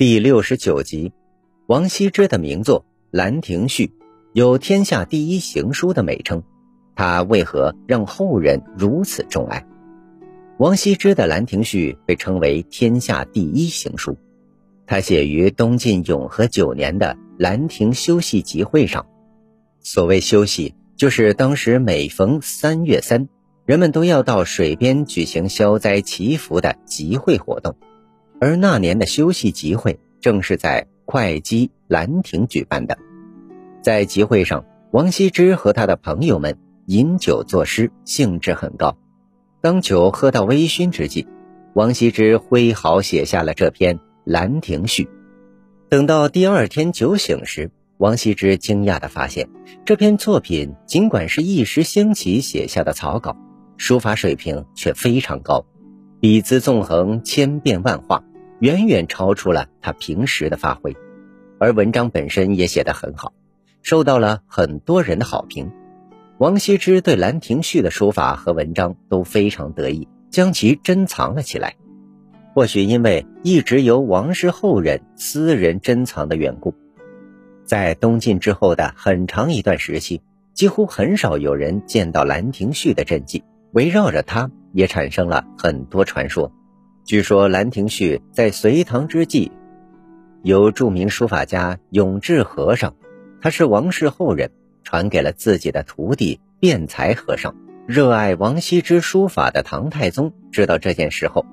第六十九集，王羲之的名作《兰亭序》有“天下第一行书”的美称，他为何让后人如此钟爱？王羲之的《兰亭序》被称为天下第一行书，他写于东晋永和九年的兰亭修习集会上。所谓修习，就是当时每逢三月三，人们都要到水边举行消灾祈福的集会活动。而那年的休息集会正是在会稽兰亭举办的，在集会上，王羲之和他的朋友们饮酒作诗，兴致很高。当酒喝到微醺之际，王羲之挥毫写下了这篇《兰亭序》。等到第二天酒醒时，王羲之惊讶地发现，这篇作品尽管是一时兴起写下的草稿，书法水平却非常高，笔字纵横，千变万化。远远超出了他平时的发挥，而文章本身也写得很好，受到了很多人的好评。王羲之对《兰亭序》的书法和文章都非常得意，将其珍藏了起来。或许因为一直由王室后人私人珍藏的缘故，在东晋之后的很长一段时期，几乎很少有人见到《兰亭序》的真迹，围绕着它也产生了很多传说。据说《兰亭序》在隋唐之际，由著名书法家永志和尚，他是王氏后人，传给了自己的徒弟辩才和尚。热爱王羲之书法的唐太宗知道这件事后，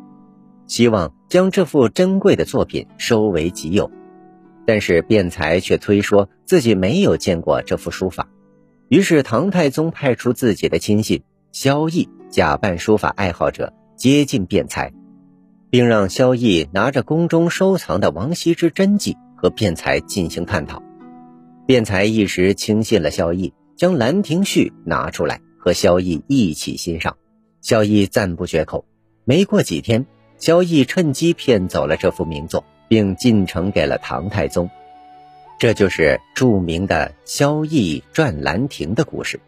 希望将这幅珍贵的作品收为己有，但是辩才却推说自己没有见过这幅书法。于是唐太宗派出自己的亲信萧绎，假扮书法爱好者接近辩才。并让萧绎拿着宫中收藏的王羲之真迹和辩才进行探讨，辩才一时轻信了萧绎，将《兰亭序》拿出来和萧绎一起欣赏，萧绎赞不绝口。没过几天，萧绎趁机骗走了这幅名作，并进呈给了唐太宗，这就是著名的萧绎传兰亭的故事。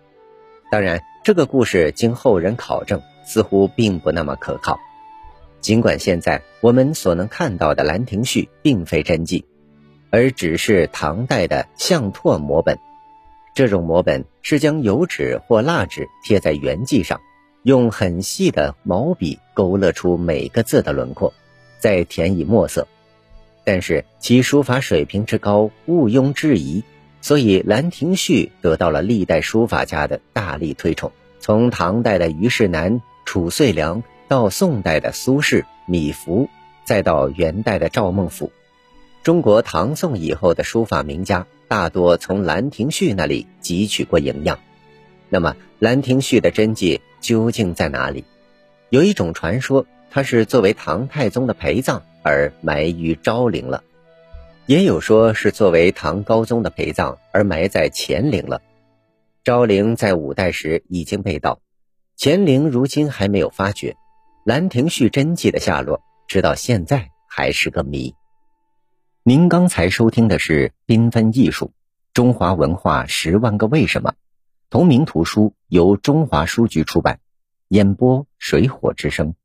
当然，这个故事经后人考证，似乎并不那么可靠。尽管现在我们所能看到的《兰亭序》并非真迹，而只是唐代的象拓摹本，这种摹本是将油纸或蜡纸贴在原迹上，用很细的毛笔勾勒出每个字的轮廓，再填以墨色。但是其书法水平之高，毋庸置疑，所以《兰亭序》得到了历代书法家的大力推崇。从唐代的虞世南、褚遂良。到宋代的苏轼、米芾，再到元代的赵孟頫，中国唐宋以后的书法名家大多从《兰亭序》那里汲取过营养。那么，《兰亭序》的真迹究竟在哪里？有一种传说，它是作为唐太宗的陪葬而埋于昭陵了；也有说是作为唐高宗的陪葬而埋在乾陵了。昭陵在五代时已经被盗，乾陵如今还没有发掘。《兰亭序》真迹的下落，直到现在还是个谜。您刚才收听的是《缤纷艺术：中华文化十万个为什么》，同名图书由中华书局出版，演播水火之声。